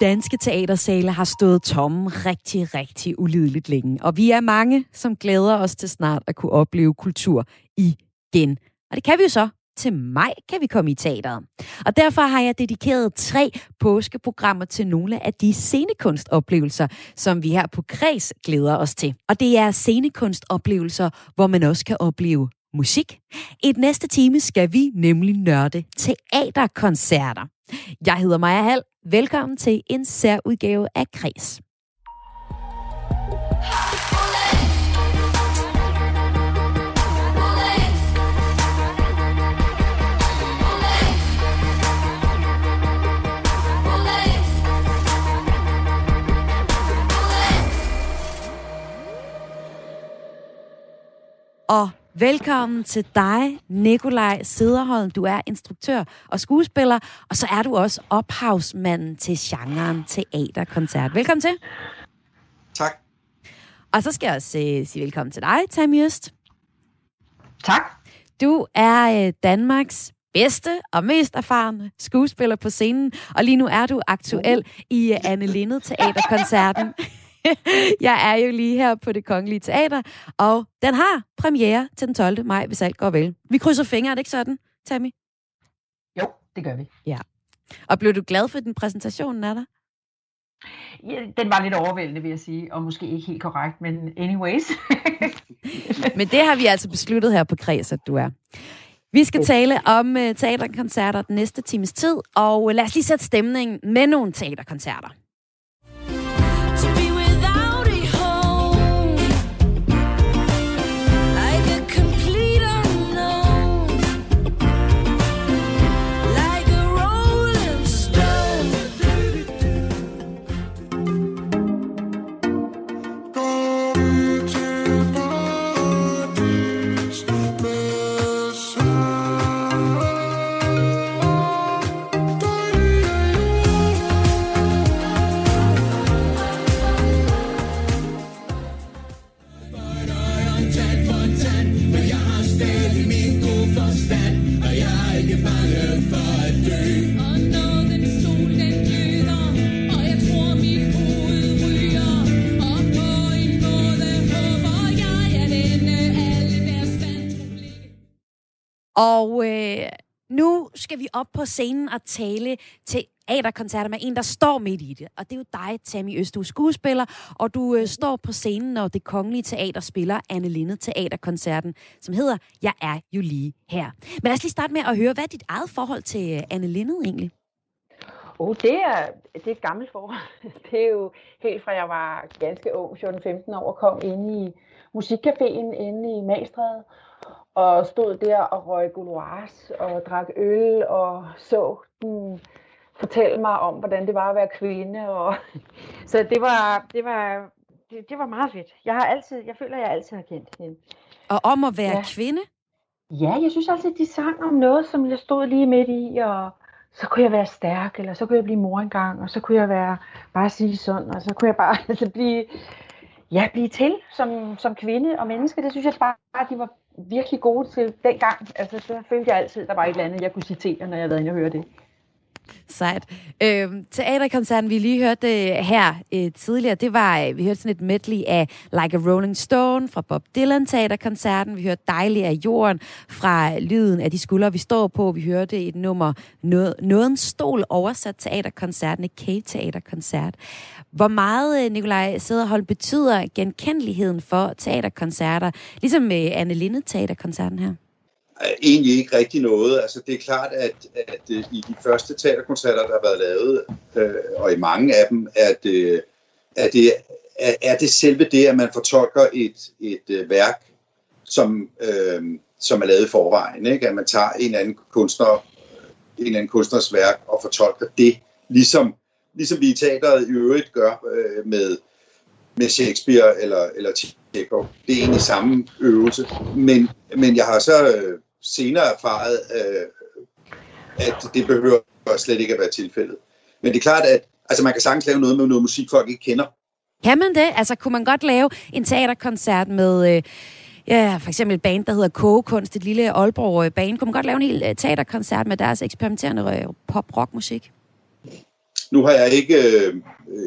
Danske teatersale har stået tomme rigtig, rigtig ulideligt længe. Og vi er mange, som glæder os til snart at kunne opleve kultur igen. Og det kan vi jo så. Til maj kan vi komme i teateret. Og derfor har jeg dedikeret tre påskeprogrammer til nogle af de scenekunstoplevelser, som vi her på Kreds glæder os til. Og det er scenekunstoplevelser, hvor man også kan opleve musik. I den næste time skal vi nemlig nørde teaterkoncerter. Jeg hedder Maja Hall. Velkommen til en særudgave af Kres. Og Velkommen til dig, Nikolaj Sederholm. Du er instruktør og skuespiller, og så er du også ophavsmanden til genren teaterkoncert. Velkommen til. Tak. Og så skal jeg også uh, sige velkommen til dig, Tammy Øst. Tak. Du er uh, Danmarks bedste og mest erfarne skuespiller på scenen, og lige nu er du aktuel i uh, Anne Lindet Teaterkoncerten. jeg er jo lige her på det Kongelige Teater, og den har premiere til den 12. maj, hvis alt går vel. Vi krydser fingre, er det ikke sådan, Tammy? Jo, det gør vi. Ja. Og blev du glad for den præsentation af dig? Ja, den var lidt overvældende, vil jeg sige, og måske ikke helt korrekt, men anyways. men det har vi altså besluttet her på Kreds, at du er. Vi skal tale om uh, teaterkoncerter den næste times tid, og lad os lige sætte stemningen med nogle teaterkoncerter. Og øh, nu skal vi op på scenen og tale til teaterkoncerter med en, der står midt i det. Og det er jo dig, Tammy Øst. Du er skuespiller, og du øh, står på scenen, når det kongelige teater spiller Anne Linde Teaterkoncerten, som hedder Jeg er jo lige her. Men lad os lige starte med at høre, hvad er dit eget forhold til øh, Anne Linde egentlig? Oh, det er, det er et gammelt forhold. Det er jo helt fra jeg var ganske ung, 14-15 år, og kom ind i musikcaféen inde i Magstræde og stod der og røg gouloirs og drak øl og så den fortælle mig om, hvordan det var at være kvinde. Og, så det var, det var, det, det var meget fedt. Jeg har altid, jeg føler, jeg altid har kendt hende. Og om at være ja. kvinde? Ja, jeg synes altid, de sang om noget, som jeg stod lige midt i, og så kunne jeg være stærk, eller så kunne jeg blive mor engang, og så kunne jeg være bare sige sådan, og så kunne jeg bare altså, blive, ja, blive til som, som kvinde og menneske. Det synes jeg bare, at de var virkelig gode til dengang. Altså, så følte jeg altid, at der var et eller andet, jeg kunne citere, når jeg havde inde og høre det. Sejt. Øh, teaterkoncerten, vi lige hørte øh, her øh, tidligere, det var, øh, vi hørte sådan et medley af Like a Rolling Stone fra Bob Dylan teaterkoncerten. Vi hørte Dejlig af jorden fra Lyden af de skuldre, vi står på. Vi hørte et nummer, noget, noget en stol oversat teaterkoncerten, et K-teaterkoncert. Hvor meget, øh, Nikolaj Sederhold, betyder genkendeligheden for teaterkoncerter, ligesom med Anne Linde teaterkoncerten her? egentlig ikke rigtig noget. Altså, det er klart, at, at øh, i de første teaterkoncerter, der har været lavet, øh, og i mange af dem, er det, er det, er, er det selve det, at man fortolker et, et værk, som, øh, som er lavet i forvejen. Ikke? At man tager en anden kunstner, en anden kunstners værk og fortolker det, ligesom, ligesom vi i teateret i øvrigt gør øh, med med Shakespeare eller, eller Tjekov. Det er egentlig samme øvelse. Men, men jeg har så øh, senere erfaret, øh, at det behøver slet ikke at være tilfældet. Men det er klart, at altså, man kan sagtens lave noget med noget musik, folk ikke kender. Kan man det? Altså, kunne man godt lave en teaterkoncert med... Øh ja, for eksempel et band, der hedder Kogekunst, et lille Aalborg-band. Kunne man godt lave en hel øh, teaterkoncert med deres eksperimenterende øh, pop-rock-musik? Nu har jeg ikke, øh,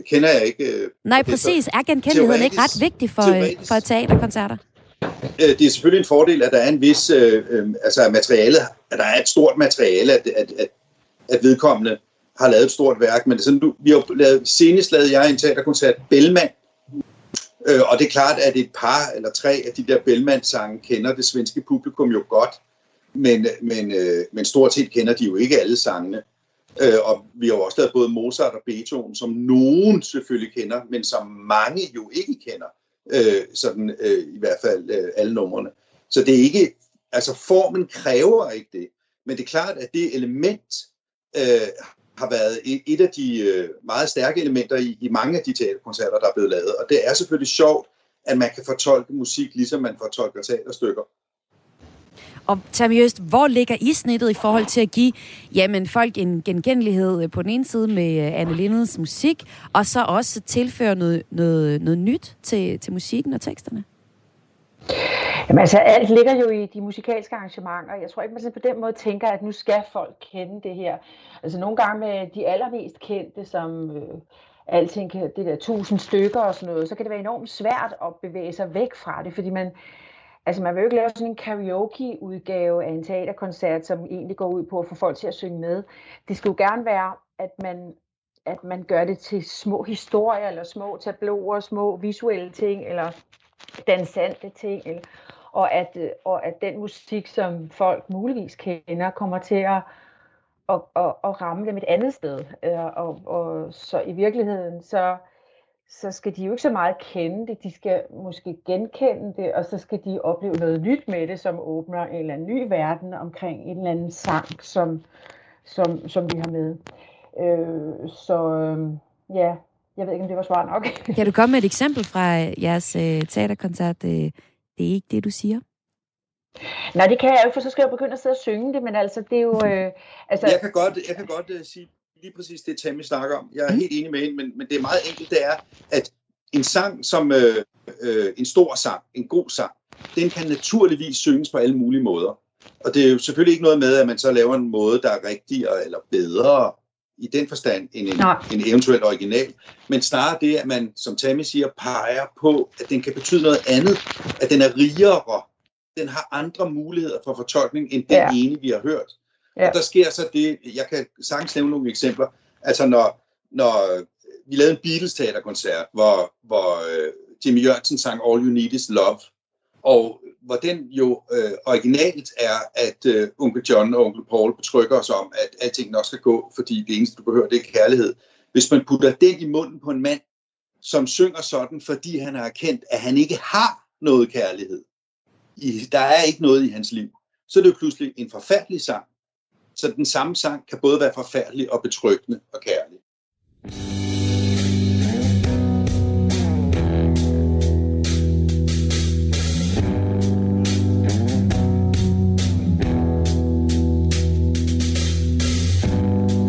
kender jeg ikke... Øh, Nej, præcis. Er genkendeligheden ikke ret vigtig for, øh, for teaterkoncerter? Det er selvfølgelig en fordel, at der er en vis, øh, øh, altså materiale, at der er et stort materiale, at, at, at, at vedkommende har lavet et stort værk, men det er sådan, du, vi har lavet, senest lavede jeg en teaterkoncert, Bellman, øh, og det er klart, at et par eller tre af de der Bellman-sange kender det svenske publikum jo godt, men, men, øh, men stort set kender de jo ikke alle sangene. Øh, og vi har jo også lavet både Mozart og Beethoven, som nogen selvfølgelig kender, men som mange jo ikke kender. Øh, sådan øh, i hvert fald øh, alle numrene. Så det er ikke, altså formen kræver ikke det. Men det er klart, at det element øh, har været et af de øh, meget stærke elementer i, i mange af de teaterkoncerter, der er blevet lavet. Og det er selvfølgelig sjovt, at man kan fortolke musik, ligesom man fortolker teaterstykker. Og Tammy Øst, hvor ligger I snittet i forhold til at give jamen, folk en genkendelighed øh, på den ene side med øh, Anne Lindens musik, og så også tilføre noget, noget, noget nyt til, til musikken og teksterne? Jamen altså, alt ligger jo i de musikalske arrangementer. Jeg tror ikke, man på den måde tænker, at nu skal folk kende det her. Altså nogle gange med de allermest kendte, som øh, alting kan, det der tusind stykker og sådan noget, så kan det være enormt svært at bevæge sig væk fra det, fordi man, Altså man vil jo ikke lave sådan en karaoke-udgave af en teaterkoncert, som egentlig går ud på at få folk til at synge med. Det skulle jo gerne være, at man, at man gør det til små historier, eller små tabloer, små visuelle ting, eller dansante ting, eller, og, at, øh, og at den musik, som folk muligvis kender, kommer til at, at, at, at ramme dem et andet sted. Øh, og, og så i virkeligheden, så så skal de jo ikke så meget kende det, de skal måske genkende det, og så skal de opleve noget nyt med det, som åbner en eller anden ny verden omkring en eller anden sang, som, som, som vi har med. Øh, så øh, ja, jeg ved ikke, om det var svar nok. kan du komme med et eksempel fra jeres øh, teaterkoncert? Det, det er ikke det, du siger? Nej, det kan jeg jo, for så skal jeg begynde at sidde og synge det, men altså, det er jo... Øh, altså... Jeg kan godt, jeg kan godt uh, sige lige præcis det, Tammy snakker om. Jeg er mm. helt enig med hende, men, men det er meget enkelt, det er, at en sang som øh, øh, en stor sang, en god sang, den kan naturligvis synges på alle mulige måder. Og det er jo selvfølgelig ikke noget med, at man så laver en måde, der er rigtigere eller bedre i den forstand end en, en eventuel original, men snarere det, at man, som Tammy siger, peger på, at den kan betyde noget andet, at den er rigere, den har andre muligheder for fortolkning end den ja. ene, vi har hørt. Ja. Og der sker så det, jeg kan sagtens nævne nogle eksempler, altså når, når vi lavede en Beatles teaterkoncert, hvor, hvor øh, Jimmy Jørgensen sang All You Need Is Love, og hvor den jo øh, originalt er, at øh, onkel John og onkel Paul betrykker os om, at alting nok skal gå, fordi det eneste, du behøver, det er kærlighed. Hvis man putter den i munden på en mand, som synger sådan, fordi han har erkendt, at han ikke har noget kærlighed, i, der er ikke noget i hans liv, så er det jo pludselig en forfærdelig sang, så den samme sang kan både være forfærdelig og betryggende og kærlig.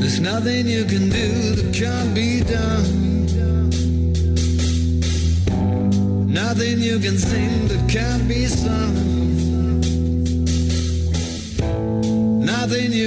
There's nothing you can do that can't be done. Nothing you can sing that can't be sung.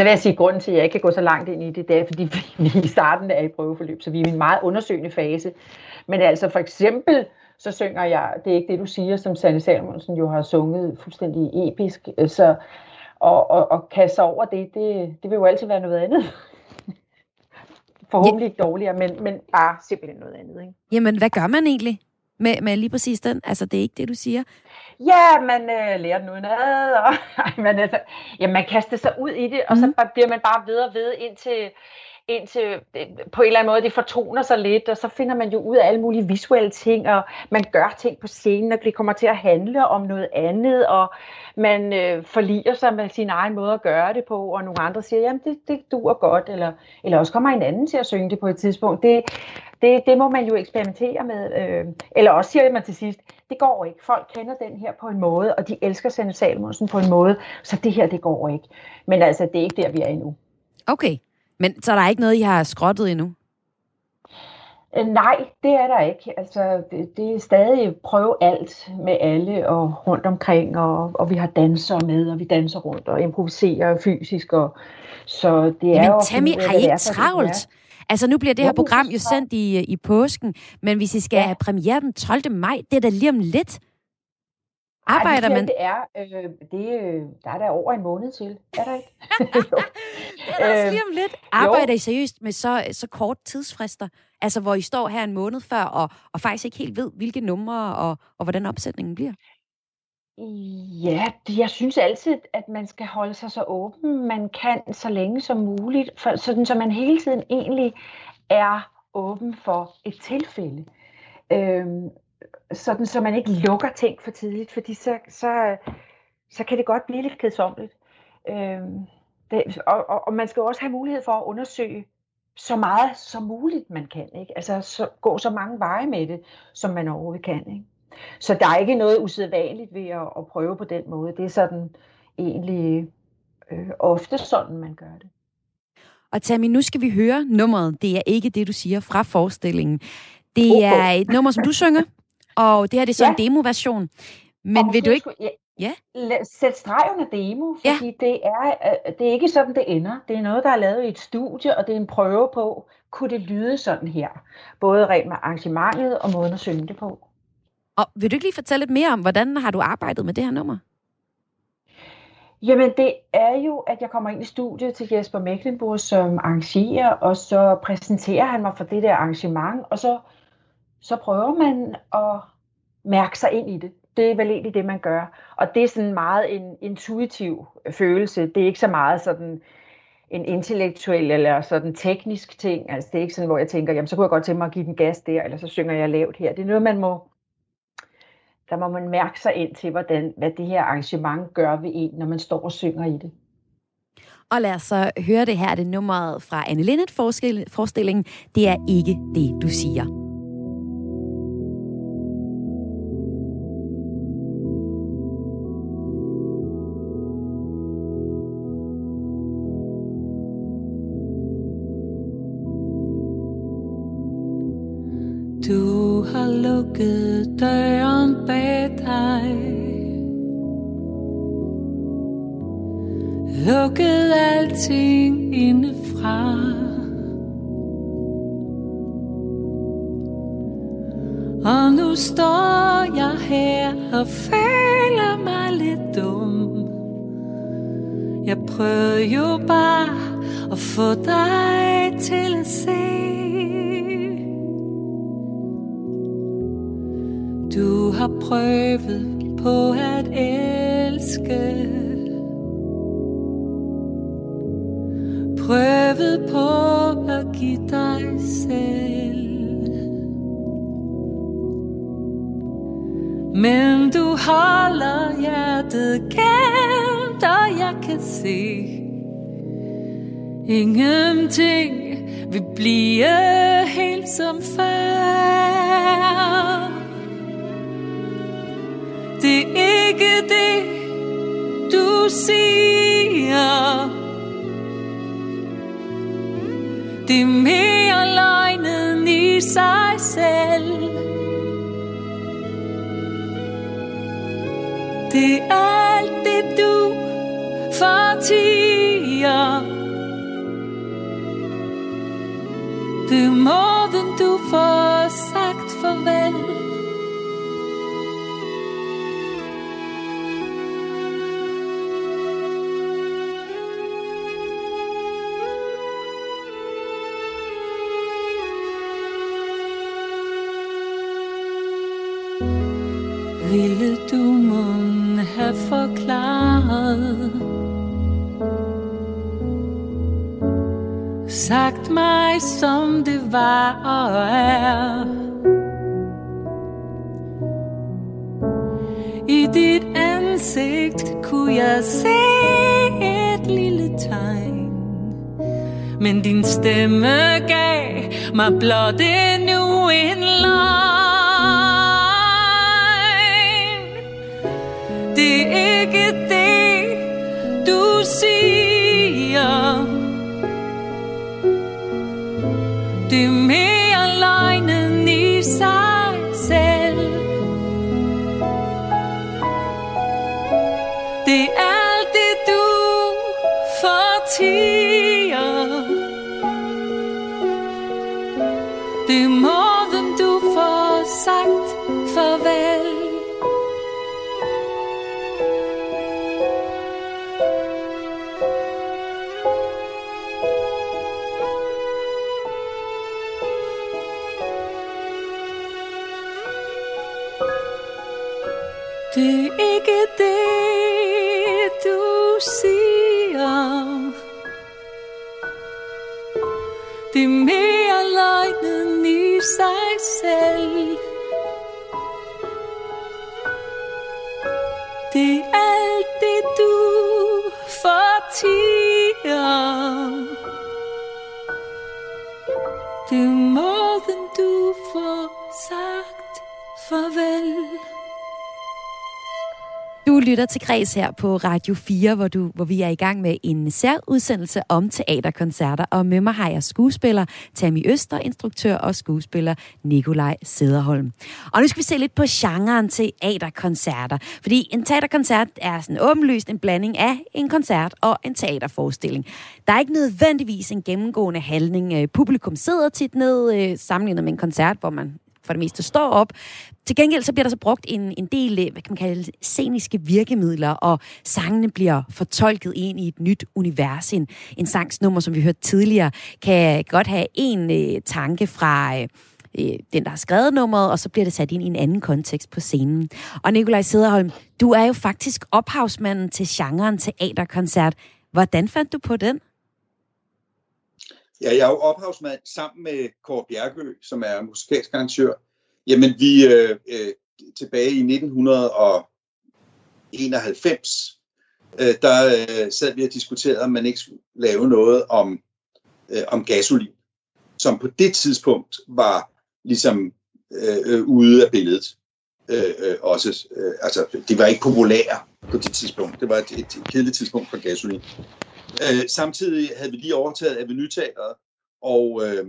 Så vil jeg sige, at grunden til, at jeg ikke kan gå så langt ind i det, det er, fordi vi i starten er i prøveforløb, så vi er i en meget undersøgende fase. Men altså for eksempel, så synger jeg, det er ikke det, du siger, som Sanne Salmonsen jo har sunget fuldstændig episk, så og, og, og kaste sig over det, det, det vil jo altid være noget andet. Forhåbentlig ikke dårligere, men, men bare simpelthen noget andet. Ikke? Jamen, hvad gør man egentlig med, med lige præcis den? Altså, det er ikke det, du siger. Ja, man øh, lærer den ad, og ej, man, altså, ja, man kaster sig ud i det, og mm. så mhm. bliver man bare ved og ved indtil, indtil øh, på en eller anden måde det fortoner sig lidt, og så finder man jo ud af alle mulige visuelle ting, og man gør ting på scenen, og det kommer til at handle om noget andet, og man øh, forliger sig med sin egen måde at gøre det på, og nogle andre siger, jamen det, det duer godt, eller, eller også kommer en anden til at synge det på et tidspunkt. Det, det, det må man jo eksperimentere med. Øh, eller også siger man til sidst, det går ikke. Folk kender den her på en måde, og de elsker Sanne Salmonsen på en måde, så det her, det går ikke. Men altså, det er ikke der, vi er endnu. Okay, men så er der ikke noget, I har skrottet endnu? Øh, nej, det er der ikke. Altså, det, det er stadig prøve alt med alle og rundt omkring, og, og vi har dansere med, og vi danser rundt og improviserer fysisk. Og, så det Jamen, er jo... Tammy, har I ikke travlt? Altså, nu bliver det her program jo sendt i, i påsken, men hvis I skal ja. have premiere den 12. maj, det er da lige om lidt. Arbejder Ej, man? Det er, øh, det, øh, der er der over en måned til, er der ikke? det er også lige om lidt. Arbejder jo. I seriøst med så, så kort tidsfrister? Altså, hvor I står her en måned før, og, og faktisk ikke helt ved, hvilke numre og, og hvordan opsætningen bliver? Ja, jeg synes altid, at man skal holde sig så åben, man kan så længe som muligt, for, sådan så man hele tiden egentlig er åben for et tilfælde. Øhm, sådan så man ikke lukker ting for tidligt, fordi så, så, så kan det godt blive lidt kedsommeligt. Øhm, det, og, og, og man skal også have mulighed for at undersøge så meget som muligt, man kan. Ikke? Altså så, gå så mange veje med det, som man overhovedet kan. Ikke? Så der er ikke noget usædvanligt ved at, at prøve på den måde. Det er sådan egentlig øh, ofte sådan, man gør det. Og Tammy, nu skal vi høre nummeret. Det er ikke det, du siger fra forestillingen. Det er et nummer, som du synger, og det her det er så ja. en demo-version. Men og vil du ikke... Ja. ja. Sæt streg under demo, fordi ja. det, er, øh, det er ikke sådan, det ender. Det er noget, der er lavet i et studie, og det er en prøve på, kunne det lyde sådan her? Både rent med arrangementet og måden at synge det på. Og vil du ikke lige fortælle lidt mere om, hvordan har du arbejdet med det her nummer? Jamen det er jo, at jeg kommer ind i studiet til Jesper Mecklenburg, som arrangerer, og så præsenterer han mig for det der arrangement, og så, så prøver man at mærke sig ind i det. Det er vel egentlig det, man gør. Og det er sådan meget en intuitiv følelse. Det er ikke så meget sådan en intellektuel eller sådan teknisk ting. Altså det er ikke sådan, hvor jeg tænker, jamen så kunne jeg godt tænke mig at give den gas der, eller så synger jeg lavt her. Det er noget, man må der må man mærke sig ind til, hvordan, hvad det her arrangement gør ved en, når man står og synger i det. Og lad os så høre det her, det nummeret fra Anne Linnet forestillingen. Det er ikke det, du siger. Har lukket døren bag dig. Lukket alting indefra. Og nu står jeg her og føler mig lidt dum. Jeg prøver jo bare at få dig til at se. Har prøvet på at elske. Prøvet på at give dig selv. Men du holder hjertet gemt Og jeg kan se Ingenting vil blive helt som før det er ikke det, du siger. Det er mere løgnen i sig selv. Det er alt det, du fortiger. Det er måden du får sagt farvel forklaret Sagt mig som det var og er. I dit ansigt kunne jeg se et lille tegn. Men din stemme gav mig blot endnu en løgn. Det er ikke det, du siger. Det er mere farvel. Du lytter til Græs her på Radio 4, hvor, du, hvor vi er i gang med en særudsendelse om teaterkoncerter. Og med mig har jeg skuespiller Tammy Øster, instruktør og skuespiller Nikolaj Sederholm. Og nu skal vi se lidt på genren teaterkoncerter. Fordi en teaterkoncert er sådan åbenlyst en blanding af en koncert og en teaterforestilling. Der er ikke nødvendigvis en gennemgående handling. Øh, publikum sidder tit ned øh, sammenlignet med en koncert, hvor man for det meste står op. Til gengæld så bliver der så brugt en, en del, øh, hvad kan man kalde sceniske virkemidler, og sangene bliver fortolket ind i et nyt univers. En, en sangsnummer, som vi hørte tidligere, kan godt have en øh, tanke fra... Øh, øh den, der har skrevet nummeret, og så bliver det sat ind i en anden kontekst på scenen. Og Nikolaj Sederholm, du er jo faktisk ophavsmanden til genren teaterkoncert. Hvordan fandt du på den? Ja, jeg er jo ophavsmand sammen med Kåre Bjergø, som er musikalsk arrangør. Jamen, vi øh, øh, tilbage i 1991, øh, der øh, sad vi og diskuterede, om man ikke skulle lave noget om, øh, om gasolin, som på det tidspunkt var ligesom øh, øh ude af billedet. Øh, øh, også, øh, altså, det var ikke populært på det tidspunkt. Det var et, et kedeligt tidspunkt for gasolin. Øh, samtidig havde vi lige overtaget Avenyteateret, og, øh,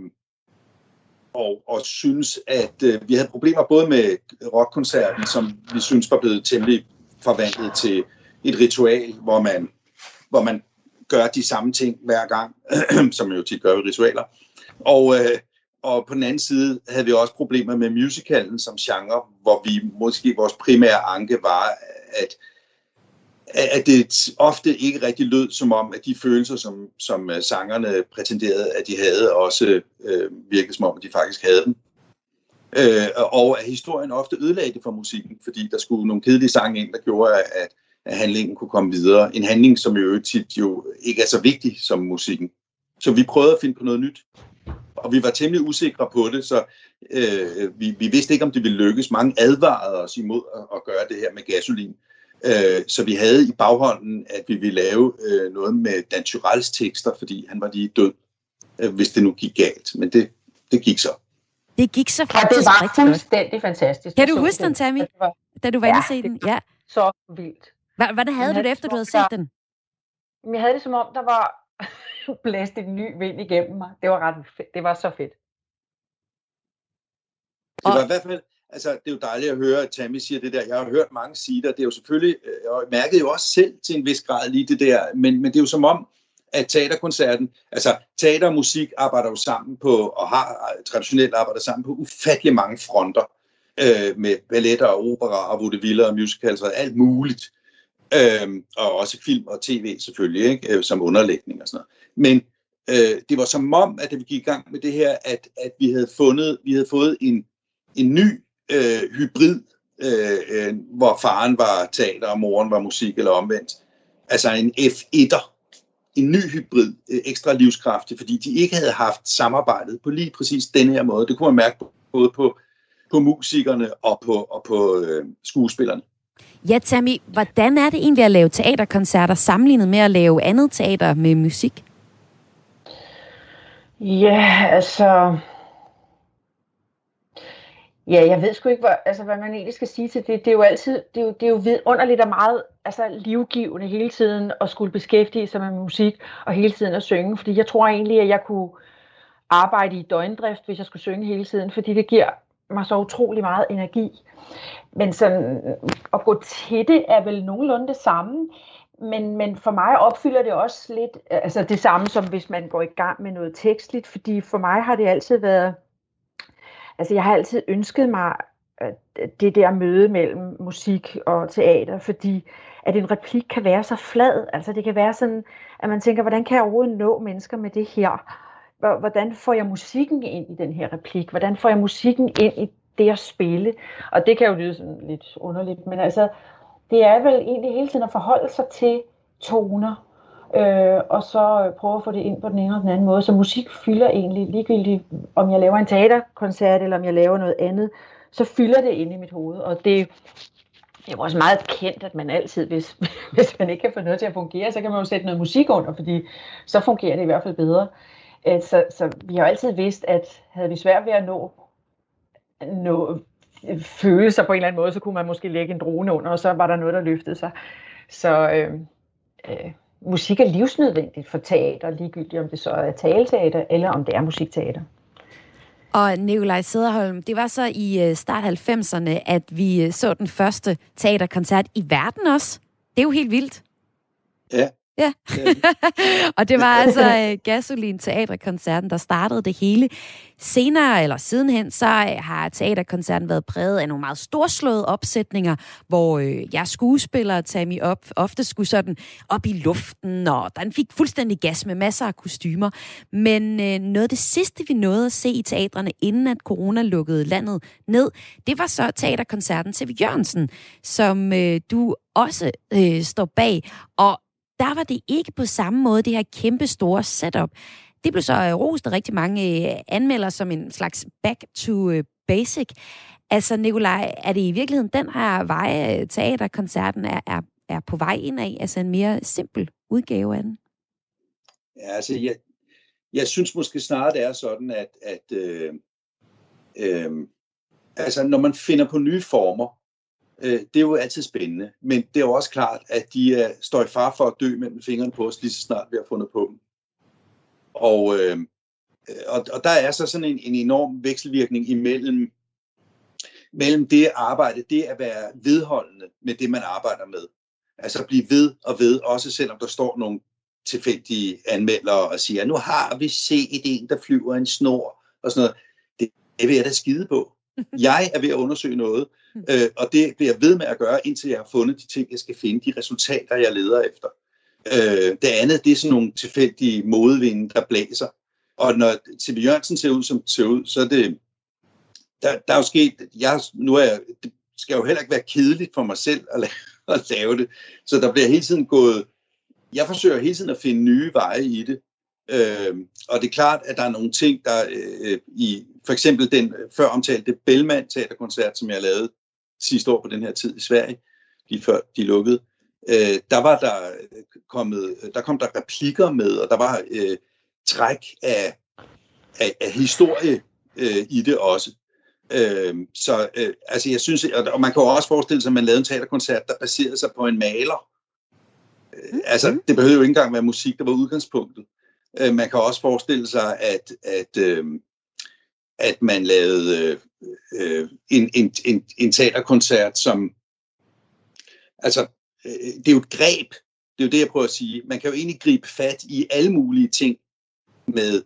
og, og synes, at øh, vi havde problemer både med rockkoncerten, som vi synes var blevet temmelig forvandlet til et ritual, hvor man, hvor man gør de samme ting hver gang, som jo tit gør i ritualer. Og, øh, og på den anden side havde vi også problemer med musicalen som genre, hvor vi måske vores primære anke var, at at det ofte ikke rigtig lød som om, at de følelser, som, som øh, sangerne prætenderede, at de havde, også øh, virkede som om, at de faktisk havde dem. Øh, og at historien ofte ødelagde det for musikken, fordi der skulle nogle kedelige sange ind, der gjorde, at, at handlingen kunne komme videre. En handling, som jo tit jo ikke er så vigtig som musikken. Så vi prøvede at finde på noget nyt. Og vi var temmelig usikre på det, så øh, vi, vi vidste ikke, om det ville lykkes. Mange advarede os imod at, at gøre det her med gasolin. Øh, så vi havde i baghånden, at vi ville lave øh, noget med Dan Tyrells tekster, fordi han var lige død, øh, hvis det nu gik galt. Men det, det gik så. Det gik så faktisk ja, det var fuldstændig fantastisk. Kan du huske den, Tammy, da du var inde ja, se den? Ja, så vildt. Hvordan havde du det, efter du havde set den? Jeg havde det som om, der var blæst en ny vind igennem mig. Det var ret fedt. Det var så fedt. Det var i hvert fald, altså, det er jo dejligt at høre, at Tammy siger det der. Jeg har hørt mange sige det, det er jo selvfølgelig, øh, og jeg mærkede jo også selv til en vis grad lige det der, men, men det er jo som om, at teaterkoncerten, altså teater og musik arbejder jo sammen på, og har øh, traditionelt arbejdet sammen på ufattelig mange fronter, øh, med balletter og opera og vaudeville og musicals og alt muligt. Øh, og også film og tv selvfølgelig, ikke? Øh, som underlægning og sådan noget. Men øh, det var som om, at da vi gik i gang med det her, at, at vi havde fundet, vi havde fået en, en ny øh, hybrid, øh, øh, hvor faren var teater og moren var musik eller omvendt. Altså en F1'er, en ny hybrid, øh, ekstra livskraftig, fordi de ikke havde haft samarbejdet på lige præcis denne her måde. Det kunne man mærke både på, på musikerne og på, og på øh, skuespillerne. Ja, Tammy, hvordan er det egentlig at lave teaterkoncerter sammenlignet med at lave andet teater med musik? Ja, altså... Ja, jeg ved sgu ikke, hvad, altså, hvad man egentlig skal sige til det. Det er jo altid, det er jo, det er jo vidunderligt og meget altså, livgivende hele tiden at skulle beskæftige sig med musik og hele tiden at synge. Fordi jeg tror egentlig, at jeg kunne arbejde i døgndrift, hvis jeg skulle synge hele tiden, fordi det giver mig så utrolig meget energi. Men sådan, at gå til det er vel nogenlunde det samme. Men, men for mig opfylder det også lidt altså det samme, som hvis man går i gang med noget tekstligt, fordi for mig har det altid været, altså jeg har altid ønsket mig det der møde mellem musik og teater, fordi at en replik kan være så flad, altså det kan være sådan, at man tænker, hvordan kan jeg overhovedet nå mennesker med det her? Hvordan får jeg musikken ind i den her replik? Hvordan får jeg musikken ind i det at spille? Og det kan jo lyde sådan lidt underligt, men altså, det er vel egentlig hele tiden at forholde sig til toner, øh, og så øh, prøve at få det ind på den ene eller den anden måde. Så musik fylder egentlig, ligegyldigt om jeg laver en teaterkoncert, eller om jeg laver noget andet, så fylder det ind i mit hoved. Og det, det er også meget kendt, at man altid, hvis, hvis man ikke kan få noget til at fungere, så kan man jo sætte noget musik under, fordi så fungerer det i hvert fald bedre. Øh, så, så vi har altid vidst, at havde vi svært ved at nå, nå følelser på en eller anden måde, så kunne man måske lægge en drone under, og så var der noget, der løftede sig. Så øh, øh, musik er livsnødvendigt for teater, ligegyldigt om det så er taleteater, eller om det er musikteater. Og Nikolaj Sederholm, det var så i øh, start 90'erne, at vi øh, så den første teaterkoncert i verden også. Det er jo helt vildt. Ja, Ja, og det var altså uh, Gasolin Teaterkoncerten, der startede det hele. Senere, eller sidenhen, så har teaterkoncerten været præget af nogle meget storslåede opsætninger, hvor øh, jeg skuespillere Tammy op, ofte skulle sådan op i luften, og den fik fuldstændig gas med masser af kostymer. Men øh, noget af det sidste, vi nåede at se i teatrene, inden at corona lukkede landet ned, det var så teaterkoncerten til Jørgensen, som øh, du også øh, står bag. Og der var det ikke på samme måde, det her kæmpe store setup. Det blev så øh, rost af rigtig mange øh, anmelder som en slags back to øh, basic. Altså, Nikolaj, er det i virkeligheden den her vej, teaterkoncerten er, er, er på vej ind af? Altså en mere simpel udgave af den? Ja, altså, jeg, jeg synes måske snart det er sådan, at, at øh, øh, altså, når man finder på nye former, øh, det er jo altid spændende. Men det er jo også klart, at de er, står i far for at dø mellem fingrene på os, lige så snart vi har fundet på dem. Og, øh, øh, og, og der er så sådan en, en enorm vekselvirkning imellem mellem det arbejde, det at være vedholdende med det, man arbejder med. Altså at blive ved og ved, også selvom der står nogle tilfældige anmeldere og siger, nu har vi set en, der flyver en snor og sådan noget. Det, det vil jeg da skide på. Jeg er ved at undersøge noget, øh, og det bliver jeg ved med at gøre, indtil jeg har fundet de ting, jeg skal finde, de resultater, jeg leder efter. Øh, det andet, det er sådan nogle tilfældige modvinde, der blæser. Og når TV Jørgensen ser ud, som det ser ud, så er det... Der, der er jo sket... Jeg, nu er jeg, det skal jo heller ikke være kedeligt for mig selv at lave, at lave det. Så der bliver hele tiden gået... Jeg forsøger hele tiden at finde nye veje i det. Øh, og det er klart, at der er nogle ting, der øh, i for eksempel den før omtalte Bellman teaterkoncert, som jeg lavede sidste år på den her tid i Sverige, lige før de lukkede. Øh, der var der kommet, der kom der replikker med, og der var øh, træk af, af, af historie øh, i det også. Øh, så øh, altså jeg synes, og man kan jo også forestille sig, at man lavede en teaterkoncert, der baserede sig på en maler. Øh, altså, mm. det behøvede jo ikke engang være musik, der var udgangspunktet. Øh, man kan også forestille sig, at, at, øh, at man lavede øh, øh, en, en, en, en teaterkoncert, som... Altså, øh, det er jo et greb, Det er jo det, jeg prøver at sige. Man kan jo egentlig gribe fat i alle mulige ting med,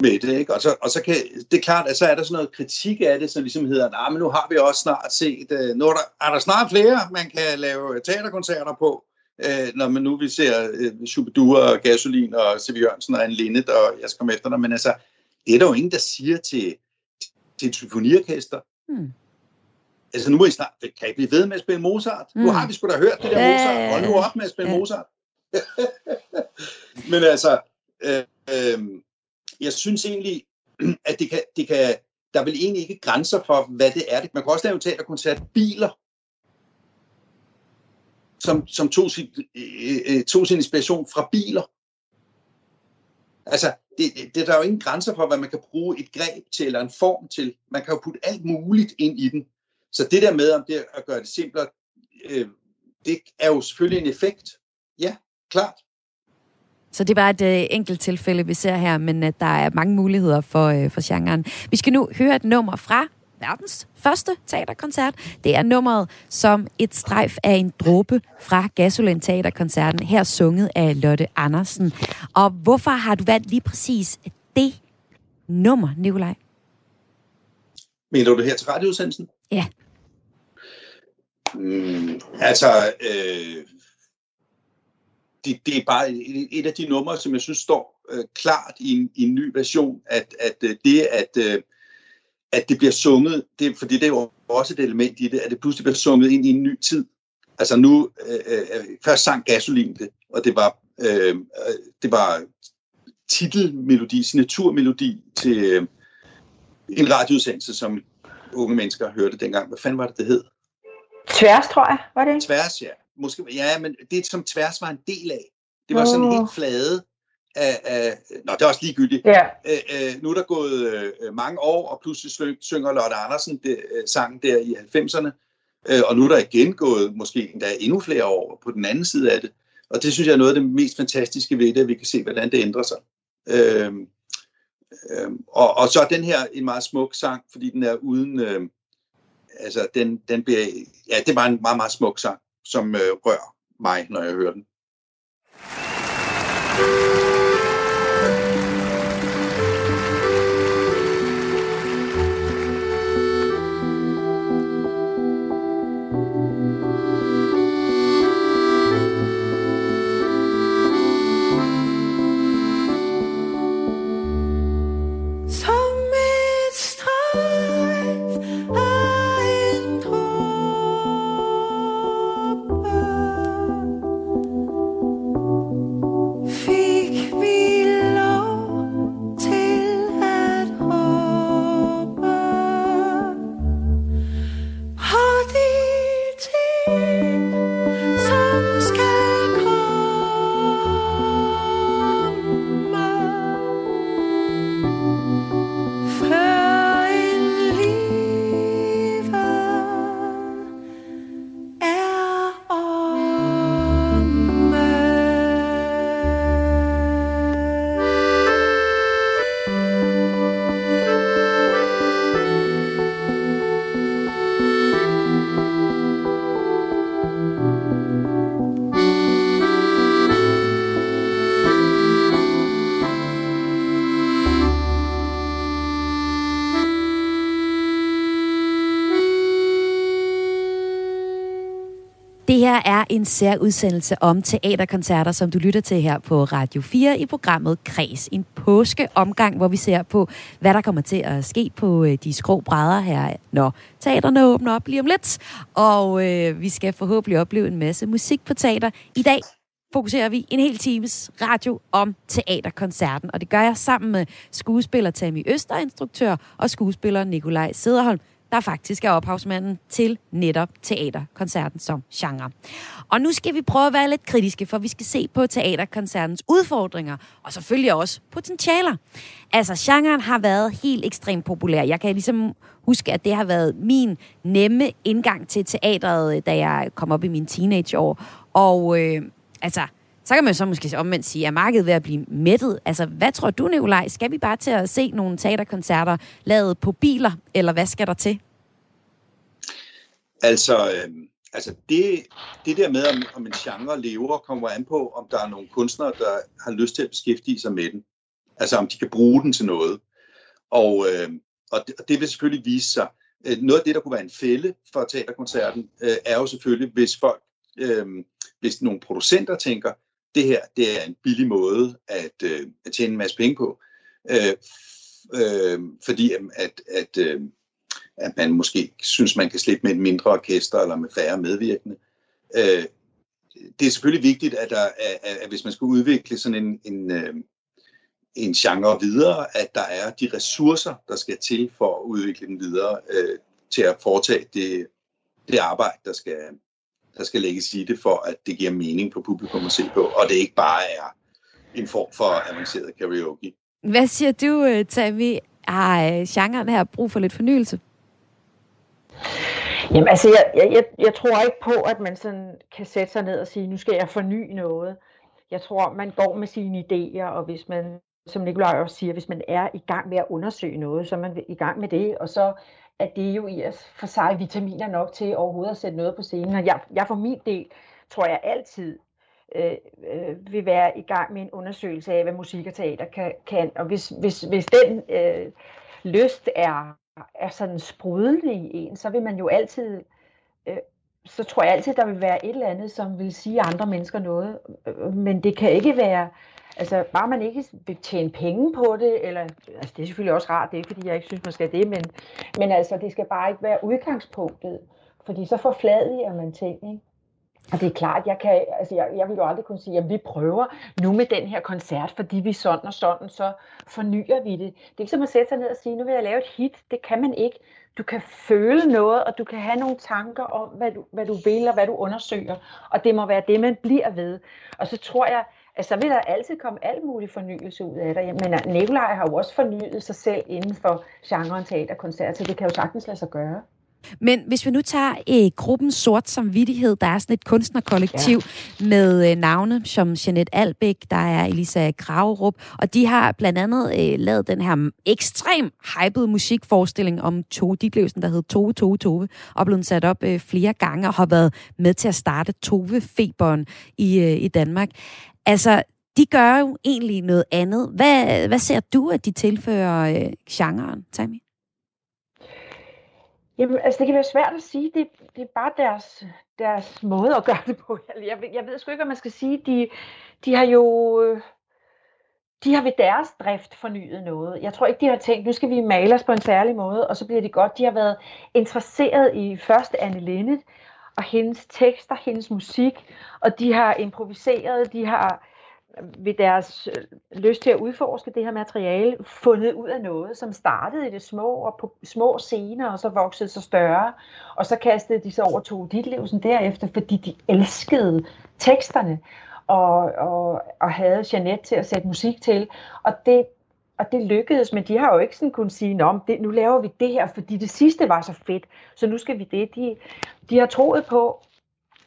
med det. Ikke? Og, så, og så kan, det er klart, at så er der sådan noget kritik af det, som ligesom hedder, nah, men nu har vi også snart set, øh, nu er der, er der snart flere, man kan lave teaterkoncerter på, uh, når man nu vi ser uh, Shubidua og Gasolin og C.V. Jørgensen og Anne Linnet, og jeg skal komme efter dig, men altså, det er der jo ingen, der siger til, til et symfoniorkester. Hmm. Altså nu må I snart, kan I blive ved med at spille Mozart? Hmm. Nu har vi sgu da hørt det der Mozart. Hold nu op med at spille ja. Mozart. men altså, øh, øh, jeg synes egentlig, at det kan, det kan, der er vel egentlig ikke grænser for, hvad det er. Man kan også lave teaterkoncert biler, som, som tog, sit, øh, øh, tog sin inspiration fra biler. Altså, det, det, der er jo ingen grænser for, hvad man kan bruge et greb til, eller en form til. Man kan jo putte alt muligt ind i den. Så det der med, om det at gøre det simplere, øh, det er jo selvfølgelig en effekt. Ja, klart. Så det var et øh, enkelt tilfælde, vi ser her, men øh, der er mange muligheder for, øh, for genren. Vi skal nu høre et nummer fra verdens første teaterkoncert. Det er nummeret som et strejf af en dråbe fra Gasolin Teaterkoncerten, her sunget af Lotte Andersen. Og hvorfor har du valgt lige præcis det nummer, Nikolaj? Mener du det her til radioudsendelsen? Ja. Mm, altså, øh, det, det er bare et, et af de numre, som jeg synes står øh, klart i en, i en ny version, at, at øh, det, at, øh, at det bliver sunget, det, fordi det er jo også et element i det, at det pludselig bliver sunget ind i en ny tid. Altså nu, øh, øh, først sang Gasolin det, og det var, øh, det var titelmelodi, signaturmelodi til øh, en radioudsendelse, som unge mennesker hørte dengang. Hvad fanden var det, det hed? Tværs, tror jeg, var det? Tværs, ja. Måske, ja, men det, som Tværs var en del af, det var sådan helt flade af, af nå, det er også ligegyldigt. Ja. Æ, øh, nu er der gået øh, mange år, og pludselig synger Lotte Andersen det, øh, sangen der i 90'erne, øh, og nu er der igen gået måske endda endnu flere år på den anden side af det. Og det synes jeg er noget af det mest fantastiske ved det, at vi kan se, hvordan det ændrer sig. Øh, øh, og, og så er den her en meget smuk sang, fordi den er uden... Øh, altså, den, den bliver... Ja, det var en meget, meget smuk sang, som øh, rører mig, når jeg hører den. En særudsendelse om teaterkoncerter, som du lytter til her på Radio 4 i programmet Kres. En påskeomgang, hvor vi ser på, hvad der kommer til at ske på øh, de skrå brædder her, når teaterne åbner op lige om lidt. Og øh, vi skal forhåbentlig opleve en masse musik på teater. I dag fokuserer vi en hel times radio om teaterkoncerten, og det gør jeg sammen med skuespiller Tammy Øster, instruktør, og skuespiller Nikolaj Sederholm, der faktisk er ophavsmanden til netop teaterkoncerten som genre. Og nu skal vi prøve at være lidt kritiske, for vi skal se på teaterkoncertens udfordringer, og selvfølgelig også potentialer. Altså, genren har været helt ekstremt populær. Jeg kan ligesom huske, at det har været min nemme indgang til teateret, da jeg kom op i mine teenageår. Og øh, altså, så kan man så måske omvendt sige, at markedet ved at blive mættet. Altså, hvad tror du, Nikolaj? Skal vi bare til at se nogle teaterkoncerter lavet på biler, eller hvad skal der til? Altså, øh, altså det, det der med, om, om en genre lever, kommer an på, om der er nogle kunstnere, der har lyst til at beskæftige sig med den. Altså om de kan bruge den til noget. Og, øh, og, det, og det vil selvfølgelig vise sig. Øh, noget af det, der kunne være en fælde for teaterkoncerten, øh, er jo selvfølgelig, hvis folk, øh, hvis nogle producenter tænker, det her det er en billig måde at, øh, at tjene en masse penge på, øh, øh, fordi øhm, at, at, øh, at man måske synes, man kan slippe med et mindre orkester eller med færre medvirkende. Øh, det er selvfølgelig vigtigt, at, der, at, at hvis man skal udvikle sådan en, en, øh, en genre videre, at der er de ressourcer, der skal til for at udvikle den videre, øh, til at foretage det, det arbejde, der skal, der skal lægges i det, for at det giver mening for publikum at se på, og det ikke bare er en form for avanceret karaoke. Hvad siger du, øh, Tavi? Har øh, genren her brug for lidt fornyelse? Jamen altså, jeg, jeg, jeg tror ikke på, at man sådan kan sætte sig ned og sige, nu skal jeg forny noget. Jeg tror, man går med sine idéer, og hvis man, som Nikolaj også siger, hvis man er i gang med at undersøge noget, så er man i gang med det, og så at det jo i os for sig vitaminer nok til overhovedet at sætte noget på scenen. Og jeg, jeg for min del tror jeg altid øh, øh, vil være i gang med en undersøgelse af, hvad musik og teater kan. kan. Og hvis, hvis, hvis den øh, lyst er, er sådan sprudlende i en, så vil man jo altid, øh, så tror jeg altid, der vil være et eller andet, som vil sige andre mennesker noget. Øh, øh, men det kan ikke være, altså bare man ikke vil tjene penge på det, eller, altså det er selvfølgelig også rart, det er ikke fordi, jeg ikke synes, man skal det, men, men altså det skal bare ikke være udgangspunktet, fordi så forfladiger man ting, ikke? Og det er klart, jeg, kan, altså jeg, jeg vil jo aldrig kunne sige, at vi prøver nu med den her koncert, fordi vi sådan og sådan, så fornyer vi det. Det er ikke som at sætte sig ned og sige, nu vil jeg lave et hit. Det kan man ikke. Du kan føle noget, og du kan have nogle tanker om, hvad du, hvad du vil, og hvad du undersøger. Og det må være det, man bliver ved. Og så tror jeg, at så vil der altid komme alt mulig fornyelse ud af det. Men Nikolaj har jo også fornyet sig selv inden for genren teaterkoncert, så det kan jo sagtens lade sig gøre. Men hvis vi nu tager øh, gruppen Sort Samvittighed, der er sådan et kunstnerkollektiv ja. med øh, navne som Jeanette Albæk, der er Elisa Graverup, og de har blandt andet øh, lavet den her ekstrem hypede musikforestilling om Tove Ditlevsen, der hed Tove, Tove, Tove, og blevet sat op øh, flere gange og har været med til at starte Tove-feberen i, øh, i Danmark. Altså, de gør jo egentlig noget andet. Hvad, hvad ser du, at de tilfører øh, genren, Tammy? Jamen, altså det kan være svært at sige. Det, det er bare deres, deres måde at gøre det på. Jeg, jeg ved sgu ikke, hvad man skal sige. De, de har jo... Øh, de har ved deres drift fornyet noget. Jeg tror ikke, de har tænkt, nu skal vi male os på en særlig måde, og så bliver det godt. De har været interesseret i først Anne Linnet, og hendes tekster, hendes musik, og de har improviseret, de har øh, ved deres øh, lyst til at udforske det her materiale, fundet ud af noget, som startede i det små og på små scener, og så voksede sig større. Og så kastede de sig over to Ditlevsen derefter, fordi de elskede teksterne og, og, og havde Jeanette til at sætte musik til. Og det, og det lykkedes, men de har jo ikke sådan kunnet sige, Nå, det, nu laver vi det her, fordi det sidste var så fedt, så nu skal vi det. De, de har troet på,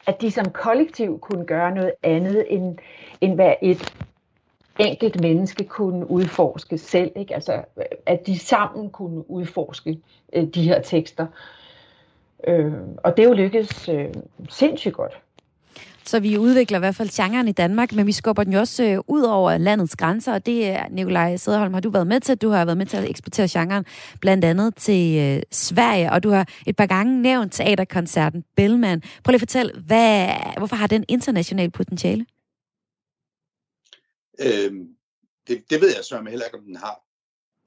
at de som kollektiv kunne gøre noget andet, end, end hvad et enkelt menneske kunne udforske selv. Ikke? Altså, at de sammen kunne udforske øh, de her tekster. Øh, og det er jo lykkedes øh, sindssygt godt. Så vi udvikler i hvert fald genren i Danmark, men vi skubber den jo også øh, ud over landets grænser, og det er, Nikolaj Sederholm, har du været med til. Du har været med til at eksportere genren blandt andet til øh, Sverige, og du har et par gange nævnt teaterkoncerten Bellman. Prøv lige at fortælle, hvad, hvorfor har den international potentiale? Øhm, det, det ved jeg så heller ikke, om den har.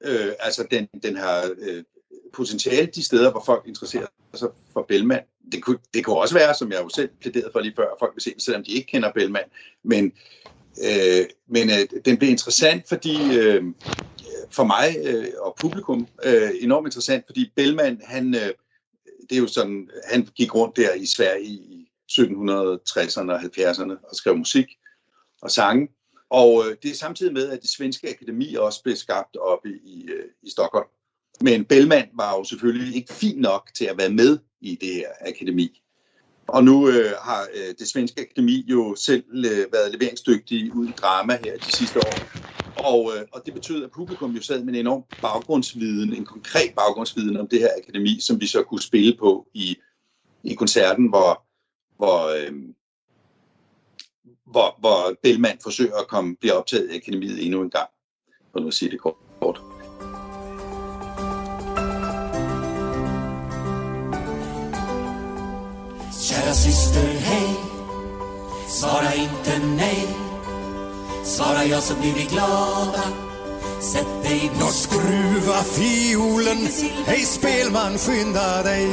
Øh, altså, den, den har øh, potentiale de steder, hvor folk interesserer sig for Bellman. Det kunne, det kunne også være, som jeg jo selv plæderede for lige før, at folk vil se den, selvom de ikke kender Bellman. Men, øh, men øh, den blev interessant, fordi øh, for mig øh, og publikum øh, enormt interessant, fordi Bellman, han, øh, det er jo sådan, han gik rundt der i Sverige i 1760'erne og 70'erne og skrev musik og sange. Og øh, det er samtidig med, at det svenske akademi også blev skabt oppe i, øh, i Stockholm. Men Bellman var jo selvfølgelig ikke fin nok til at være med i det her akademi. Og nu øh, har øh, det svenske akademi jo selv øh, været leveringsdygtige ud i drama her de sidste år. Og, øh, og det betød, at publikum jo sad med en enorm baggrundsviden, en konkret baggrundsviden om det her akademi, som vi så kunne spille på i, i koncerten, hvor hvor, øh, hvor, hvor Bellman forsøger at komme, blive optaget i akademiet endnu en gang, for nu at sige det kort. Kära syster, hej. Svara inte nej. Svara ja så blir vi glada. Sätt dig Nå skruva fiolen. Hej spelman, skynda dig.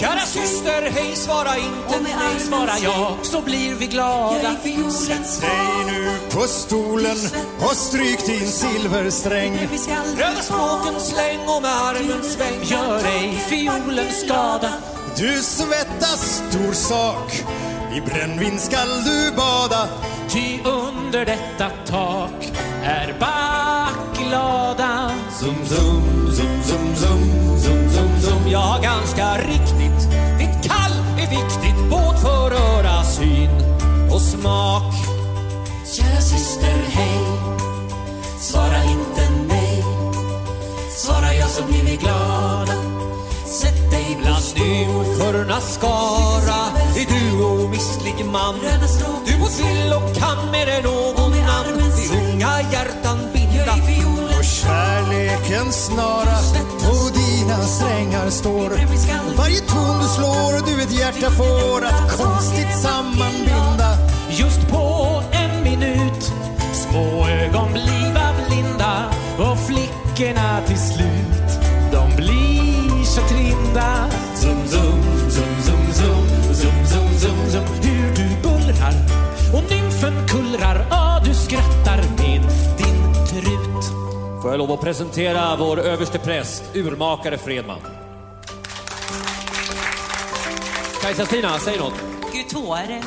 Kära syster, hej svara inte nej. Svara ja så blir vi glada. Sätt dig nu på stolen och stryk din silversträng. Röda språken släng och med armen sväng. Gör ej fiolen skada Du svettas stor sak. I brännvin skall du bada. Ty under detta tak är backlada Zum, zum, zum, zum, zum, zum, zum, zum. Ja, ganska riktigt. Ditt kall är viktigt Båt för öra, syn och smak. Kära syster, hej. Svara inte nej. Svara ja så blir vi glada dig bland nymförnas skara. Är du omistlig man Du må vill och kan mer än någon annan. De unga hjärtan binda Och kärlekens snara. På dina strängar står. Varje ton du slår du ett hjärta får att konstigt sammanbinda. Just på en minut Små ögon bliva blinda Och flickorna till slut De blir så trinda. Kullrar Ja, du skrattar med din trut Får jag lov att presentera vår överste präst, urmakare Fredman. Kajsa-Stina, säg något. Gud, tårar.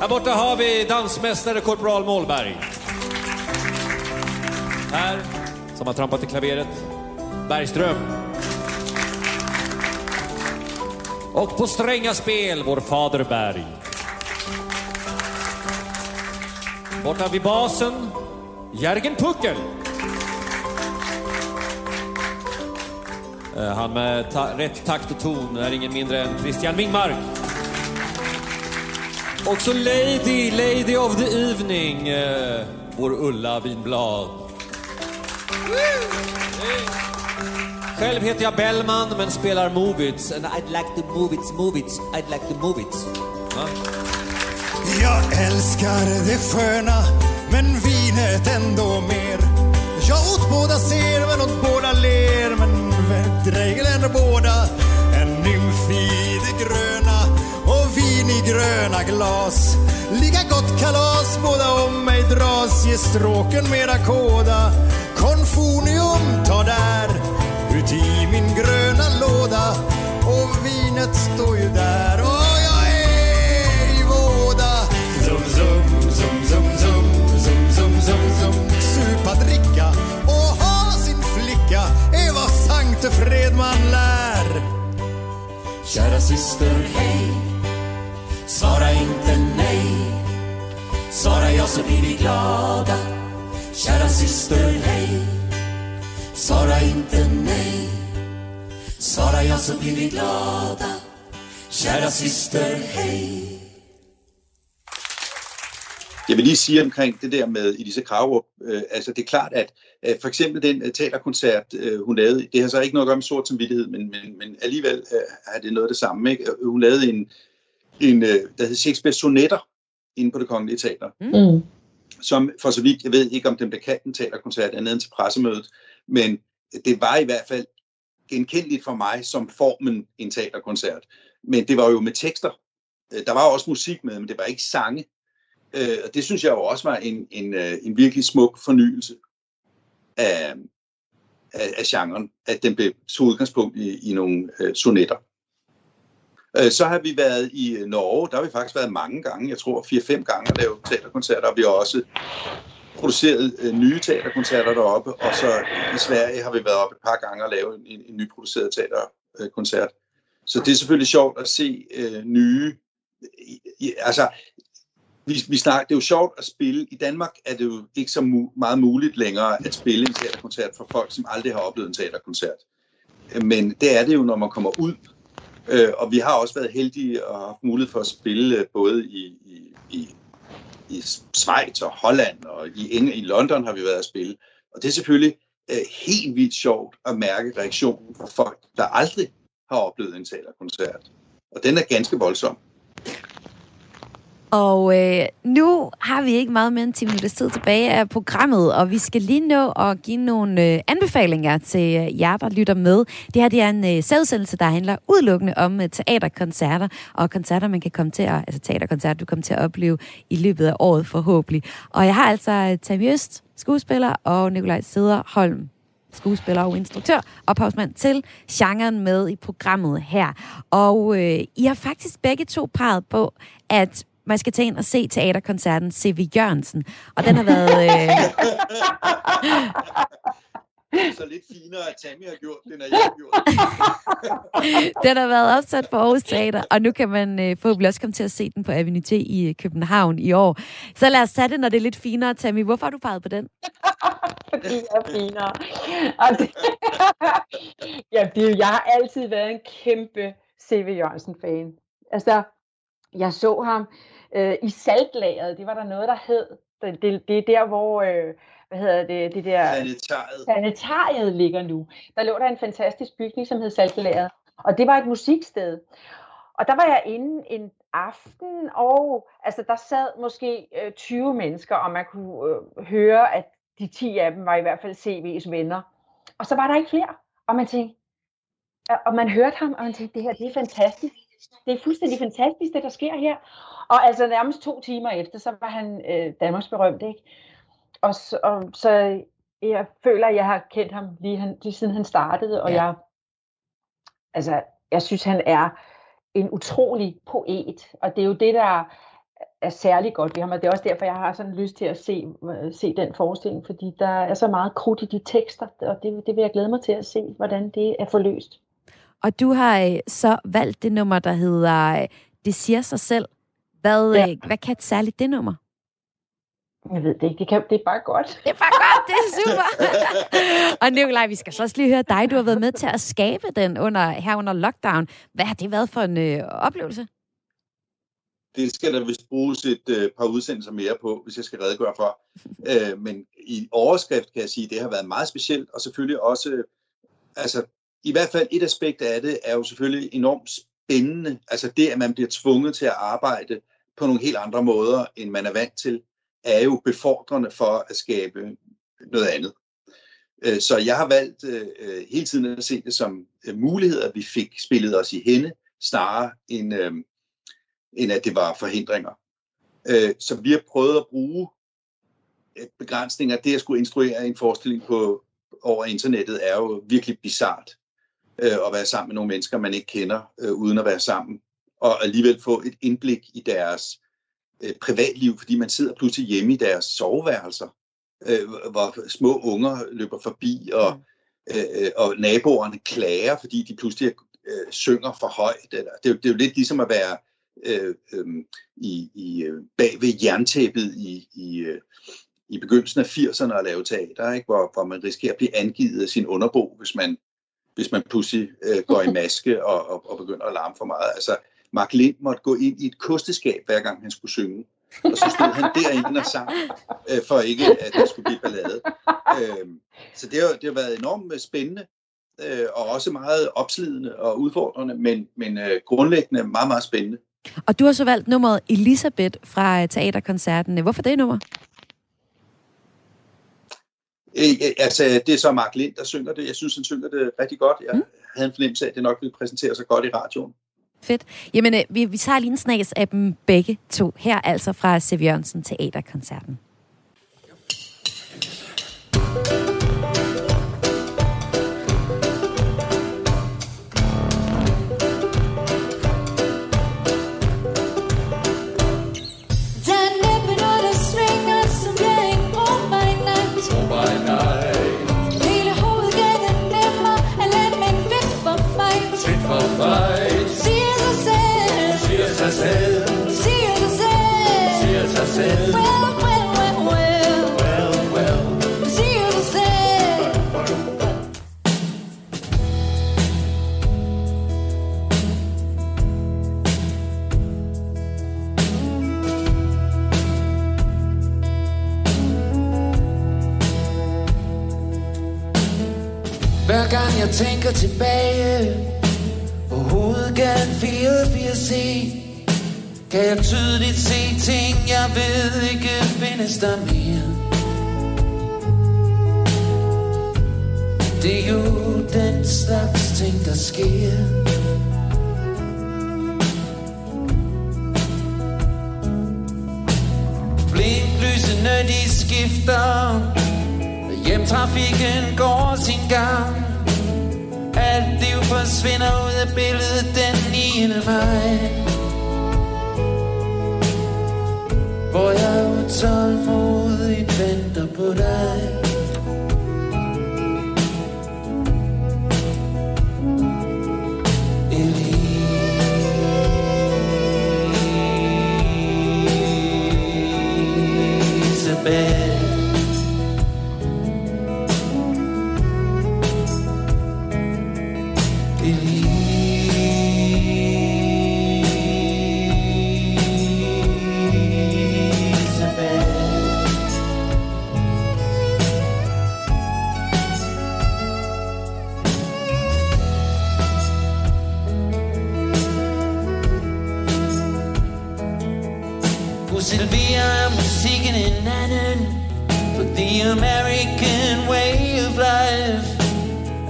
Här borta har vi dansmästare korporal Målberg. Här, som har trampat i klaveret, Bergström. Och på stränga spel, vår fader Berg. Borta vid basen, Jörgen Puckel. Eh, Han med ta- rätt takt och ton är ingen mindre än Christian Wingmark. Också Lady, Lady of the Evening, eh, vår Ulla Winblad. Själv heter jag Bellman men spelar Movits. And I'd like to move it, move it, I'd like to move it. Ja. Jag älskar det sköna men vinet ändå mer. Jag åt båda ser men åt båda ler men dräglen båda. En nymf i det gröna och vin i gröna glas. Lika gott kalas båda om mig dras. Ge stråken mera kåda. Konfonium ta där. Ut i min gröna låda. Och vinet står ju syster, hej Svara inte nej. Svara ja så blir vi glada. Kära syster, hej Svara inte nej. Svara ja så blir vi glada. Kära syster, hej jeg vil lige sige omkring det der med Elisa Kragerup. Øh, altså det er klart, at øh, for eksempel den øh, teaterkoncert, øh, hun lavede, det har så ikke noget at gøre med sort samvittighed, men, men, men alligevel øh, er det noget af det samme. Ikke? Øh, Hun lavede en, en øh, der hed Shakespeare Sonetter inde på det kongelige teater, Mm. som for så vidt, jeg ved ikke om den blev kaldt en teaterkoncert andet end til pressemødet, men det var i hvert fald genkendeligt for mig som formen en teaterkoncert. Men det var jo med tekster. Der var også musik med, men det var ikke sange. Øh, og det synes jeg jo også var en, en, øh, en virkelig smuk fornyelse af, af, af genren, at den blev tog udgangspunkt i, i nogle øh, sonetter. Øh, så har vi været i øh, Norge, der har vi faktisk været mange gange, jeg tror 4-5 gange at lave teaterkoncerter, og vi har også produceret øh, nye teaterkoncerter deroppe, og så i Sverige har vi været oppe et par gange og lave en, en nyproduceret teaterkoncert. Så det er selvfølgelig sjovt at se øh, nye, i, altså vi, vi snakker, det er jo sjovt at spille. I Danmark er det jo ikke så mu- meget muligt længere at spille en teaterkoncert for folk, som aldrig har oplevet en teaterkoncert. Men det er det jo, når man kommer ud Øh, og vi har også været heldige og haft mulighed for at spille øh, både i, i, i, i Schweiz og Holland og i, Eng- i London har vi været at spille. Og det er selvfølgelig øh, helt vildt sjovt at mærke reaktionen fra folk, der aldrig har oplevet en teaterkoncert. Og den er ganske voldsom. Og øh, nu har vi ikke meget mere end 10 minutter tid tilbage af programmet, og vi skal lige nå at give nogle øh, anbefalinger til øh, jer, der lytter med. Det her det er en øh, særudsendelse, der handler udelukkende om øh, teaterkoncerter, og koncerter, man kan komme til at, altså teaterkoncerter, du kommer til at opleve i løbet af året forhåbentlig. Og jeg har altså øh, Tammy Øst, skuespiller, og Nikolaj Sederholm, skuespiller og instruktør, ophavsmand til genren med i programmet her. Og øh, I har faktisk begge to peget på, at man skal tage ind og se teaterkoncerten C.V. Jørgensen. Og den har været... Øh, Så lidt finere, at Tammy har gjort det, end at jeg har gjort det. den har været opsat på Aarhus Teater, og nu kan man øh, forhåbentlig også komme til at se den på Avenue T i øh, København i år. Så lad os tage det, når det er lidt finere, Tammy. Hvorfor har du peget på den? fordi jeg er finere. Og det, ja, det, jeg har altid været en kæmpe C.V. Jørgensen-fan. Altså, jeg så ham øh, i saltlageret. Det var der noget, der hed. Det, det, det er der, hvor, øh, hvad hedder det, det der Sanitariet. sanitariet ligger nu. Der lå der en fantastisk bygning, som hed Saltlageret. Og det var et musiksted. Og der var jeg inde en aften, og altså, der sad måske øh, 20 mennesker, og man kunne øh, høre, at de 10 af dem var i hvert fald CV's venner. Og så var der ikke flere. Og man tænkte, og- og man hørte ham, og man tænkte, det her det er fantastisk. Det er fuldstændig fantastisk, det der sker her. Og altså nærmest to timer efter, så var han øh, Danmarks berømt, ikke? Og, så, og så jeg føler, at jeg har kendt ham lige, han, lige siden han startede, og Ja. jeg, altså, jeg synes, han er en utrolig poet, og det er jo det, der er særlig godt ved ham, og det er også derfor, jeg har sådan lyst til at se, øh, se den forestilling, fordi der er så meget krudt i de tekster, og det, det vil jeg glæde mig til at se, hvordan det er forløst. Og du har øh, så valgt det nummer, der hedder øh, Det siger sig selv. Hvad, Ja. øh, hvad kan særligt det nummer? Jeg ved det ikke, det, kan, det er bare godt. Det er bare godt, det er super. og Nikolaj, vi skal så også lige høre dig. Du har været med til at skabe den under, her under lockdown. Hvad har det været for en øh, oplevelse? Det skal der vist bruges et øh, par udsendelser mere på, hvis jeg skal redegøre for. Øh, men i overskrift kan jeg sige, at det har været meget specielt, og selvfølgelig også, øh, altså i hvert fald et aspekt af det er jo selvfølgelig enormt spændende. Altså det, at man bliver tvunget til at arbejde på nogle helt andre måder, end man er vant til, er jo befordrende for at skabe noget andet. Øh, så jeg har valgt øh, hele tiden at se det som øh, muligheder, vi fik spillet os i hende, snarere end, end at det var forhindringer. Så vi har prøvet at bruge begrænsninger. Det at skulle instruere en forestilling på over internettet er jo virkelig bizart øh, at være sammen med nogle mennesker, man ikke kender, øh, uden at være sammen, og alligevel få et indblik i deres øh, privatliv, fordi man sidder pludselig hjemme i deres soveværelser, øh, hvor små unger løber forbi, og, øh, og naboerne klager, fordi de pludselig øh, synger for højt. Eller, det, er jo, det er jo lidt ligesom at være øh, øh, i, i, øh, bag ved jerntæppet i, i, øh, i begyndelsen af 80'erne at lave teater, ikke? Hvor, hvor man risikerer at blive angivet af sin underbo, hvis man, hvis man pludselig øh, går i maske og, og, og begynder at larme for meget. Altså, Mark Lind måtte gå ind i et kosteskab, hver gang han skulle synge. Og så stod han derinde og sang, øh, for ikke at der skulle blive ballade. Øh, så det har, det har været enormt spændende, øh, og også meget opslidende og udfordrende, men, men øh, grundlæggende meget, meget spændende. Og du har så valgt nummeret Elisabeth fra øh, teaterkoncerten. Hvorfor det nummer? Øh, altså, det er så Mark Lind, der synger det. Jeg synes, han synger det rigtig godt. Jeg havde en fornemmelse af, at det nok ville præsentere sig godt i radioen. Fedt. Jamen, øh, vi, vi tager lige en snas af dem begge to. Her altså fra C.V. Jørgensen Teaterkoncerten. sig selv well, well, well, well. Well, well. Siger sig selv Hver gang jeg tænker tilbage På hovedgaden 84 C kan jeg tydeligt se ting Jeg ved ikke findes der mere? Det er jo den slags ting der sker. Blinklysene de skifter. Hjemtrafikken går sin gang. Alt liv forsvinder ud af billedet den 9. maj. Hvor jeg utålmodigt venter på dig. Elizabeth Sylvia er musikken en anden. For the American way of life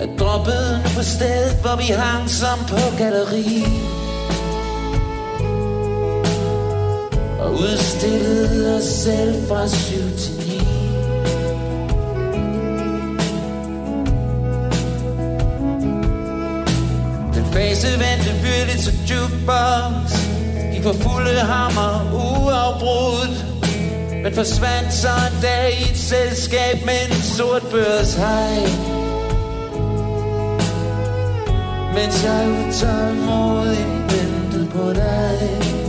Er droppet nu på stedet, hvor vi hang som på galleri. Og udstillede os selv fra syv til ni. Den fase vendte byrdigt til jukebox for fulde hammer uafbrudt Men forsvandt så en dag i et selskab med en sort børs hej Mens jeg utålmodigt ventede på dig.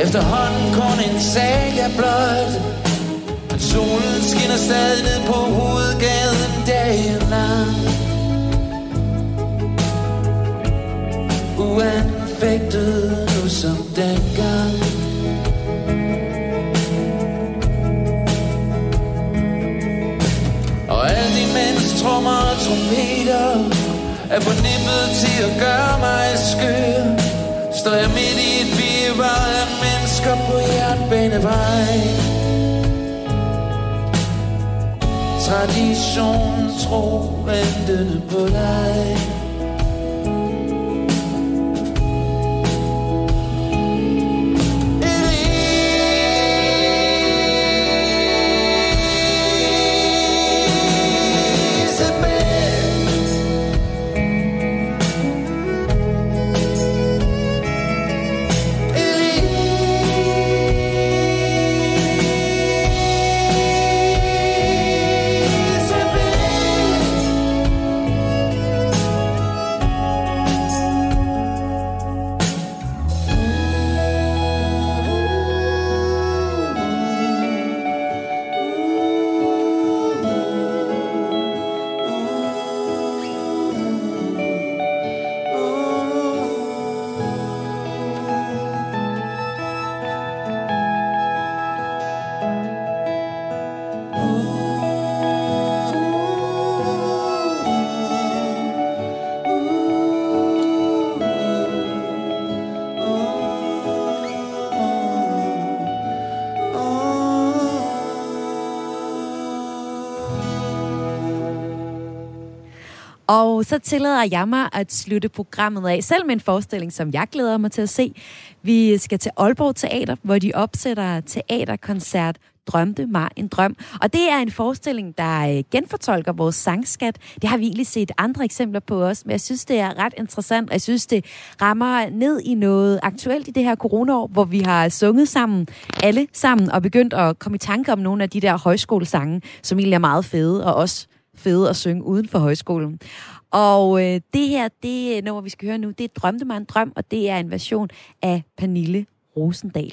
Er efterhånden kun en sag af blot Men solen skinner stadig ned på hovedgaden dagen lang Uanfægtet nu som dengang. Og alt imens trommer og trompeter Er på nippet til at gøre mig skør Står jeg midt i et virvar af mennesker på jernbanevej. Tradition tro ventende på dig Og så tillader jeg mig at slutte programmet af, selv med en forestilling, som jeg glæder mig til at se. Vi skal til Aalborg Teater, hvor de opsætter teaterkoncert drømte mig en drøm. Og det er en forestilling, der øh, genfortolker vores sangskat. Det har vi egentlig set andre eksempler på også, men jeg synes, det er ret interessant. Jeg synes, det rammer ned i noget aktuelt i det her coronaår, hvor vi har sunget sammen, alle sammen, og begyndt at komme i tanke om nogle af de der højskolesange, som egentlig er meget fede, og også fede at synge uden for højskolen. Og øh, det her, det øh, nummer, vi skal høre nu, det er Drømte mig en drøm, og det er en version af Pernille Rosendal.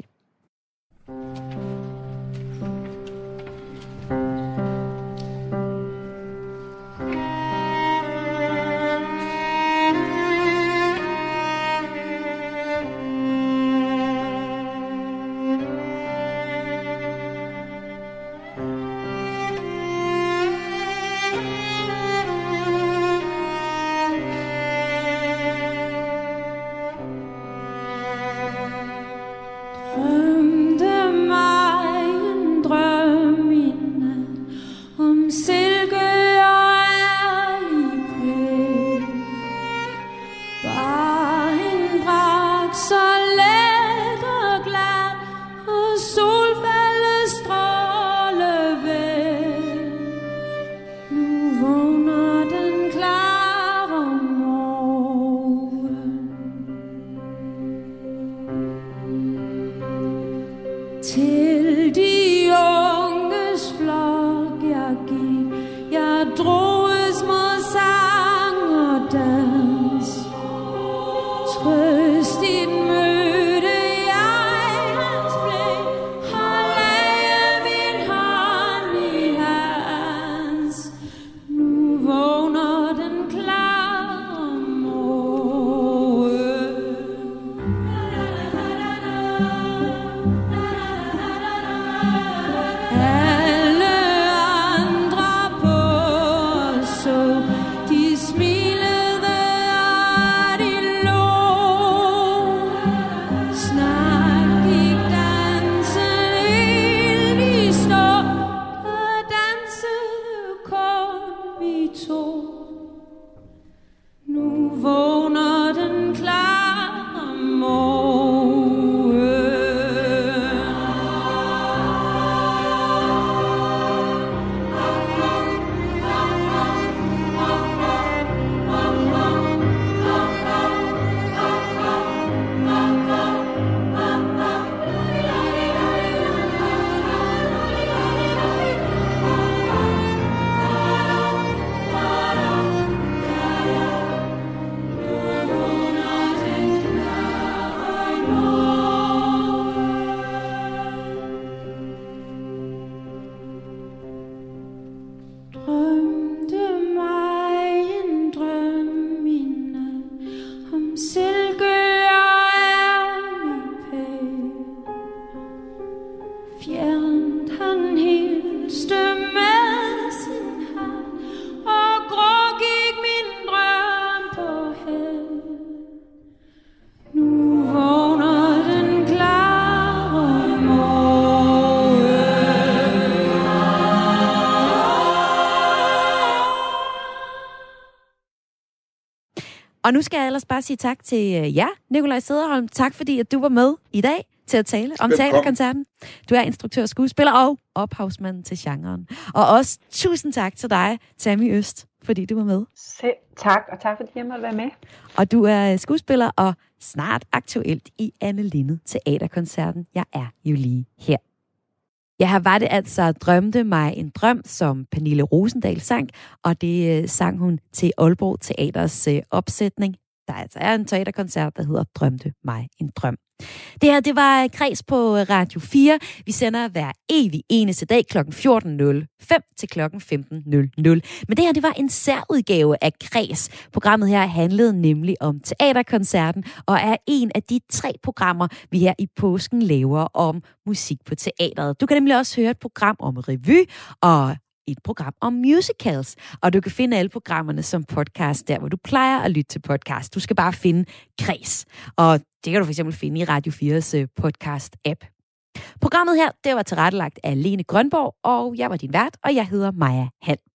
till Og nu skal jeg ellers bare sige tak til øh, jer, Nikolaj Sederholm. Tak fordi, at du var med i dag til at tale om teaterkoncerten. Du er instruktør og skuespiller og ophavsmand til genren. Og også tusind tak til dig, Tammy Øst, fordi du var med. Selv tak, og tak fordi jeg måtte være med. Og du er skuespiller og snart aktuelt i Anne Linde Teaterkoncerten. Jeg er jo lige her. Ja, her var det altså Drømte mig en drøm, som Pernille Rosendal sang, og det øh, sang hun til Aalborg Teaters øh, opsætning. Der altså er en teaterkoncert, der hedder Drømte mig en drøm. Det her, det var Kreds på øh, Radio 4. Vi sender hver evig eneste dag kl. 14.05 til kl. 15.00. Men det her, det var en særudgave af Kreds. Programmet her handlede nemlig om teaterkoncerten, og er en af de tre programmer, vi her i påsken laver om musik på teateret. Du kan nemlig også høre et program om revy og et program om musicals. Og du kan finde alle programmerne som podcast, der hvor du plejer at lytte til podcast. Du skal bare finde Kreds. Og det kan du fx finde i Radio 4's øh, podcast-app. Programmet her, det var tilrettelagt af Lene Grønborg, og jeg var din vært, og jeg hedder Maja Hall.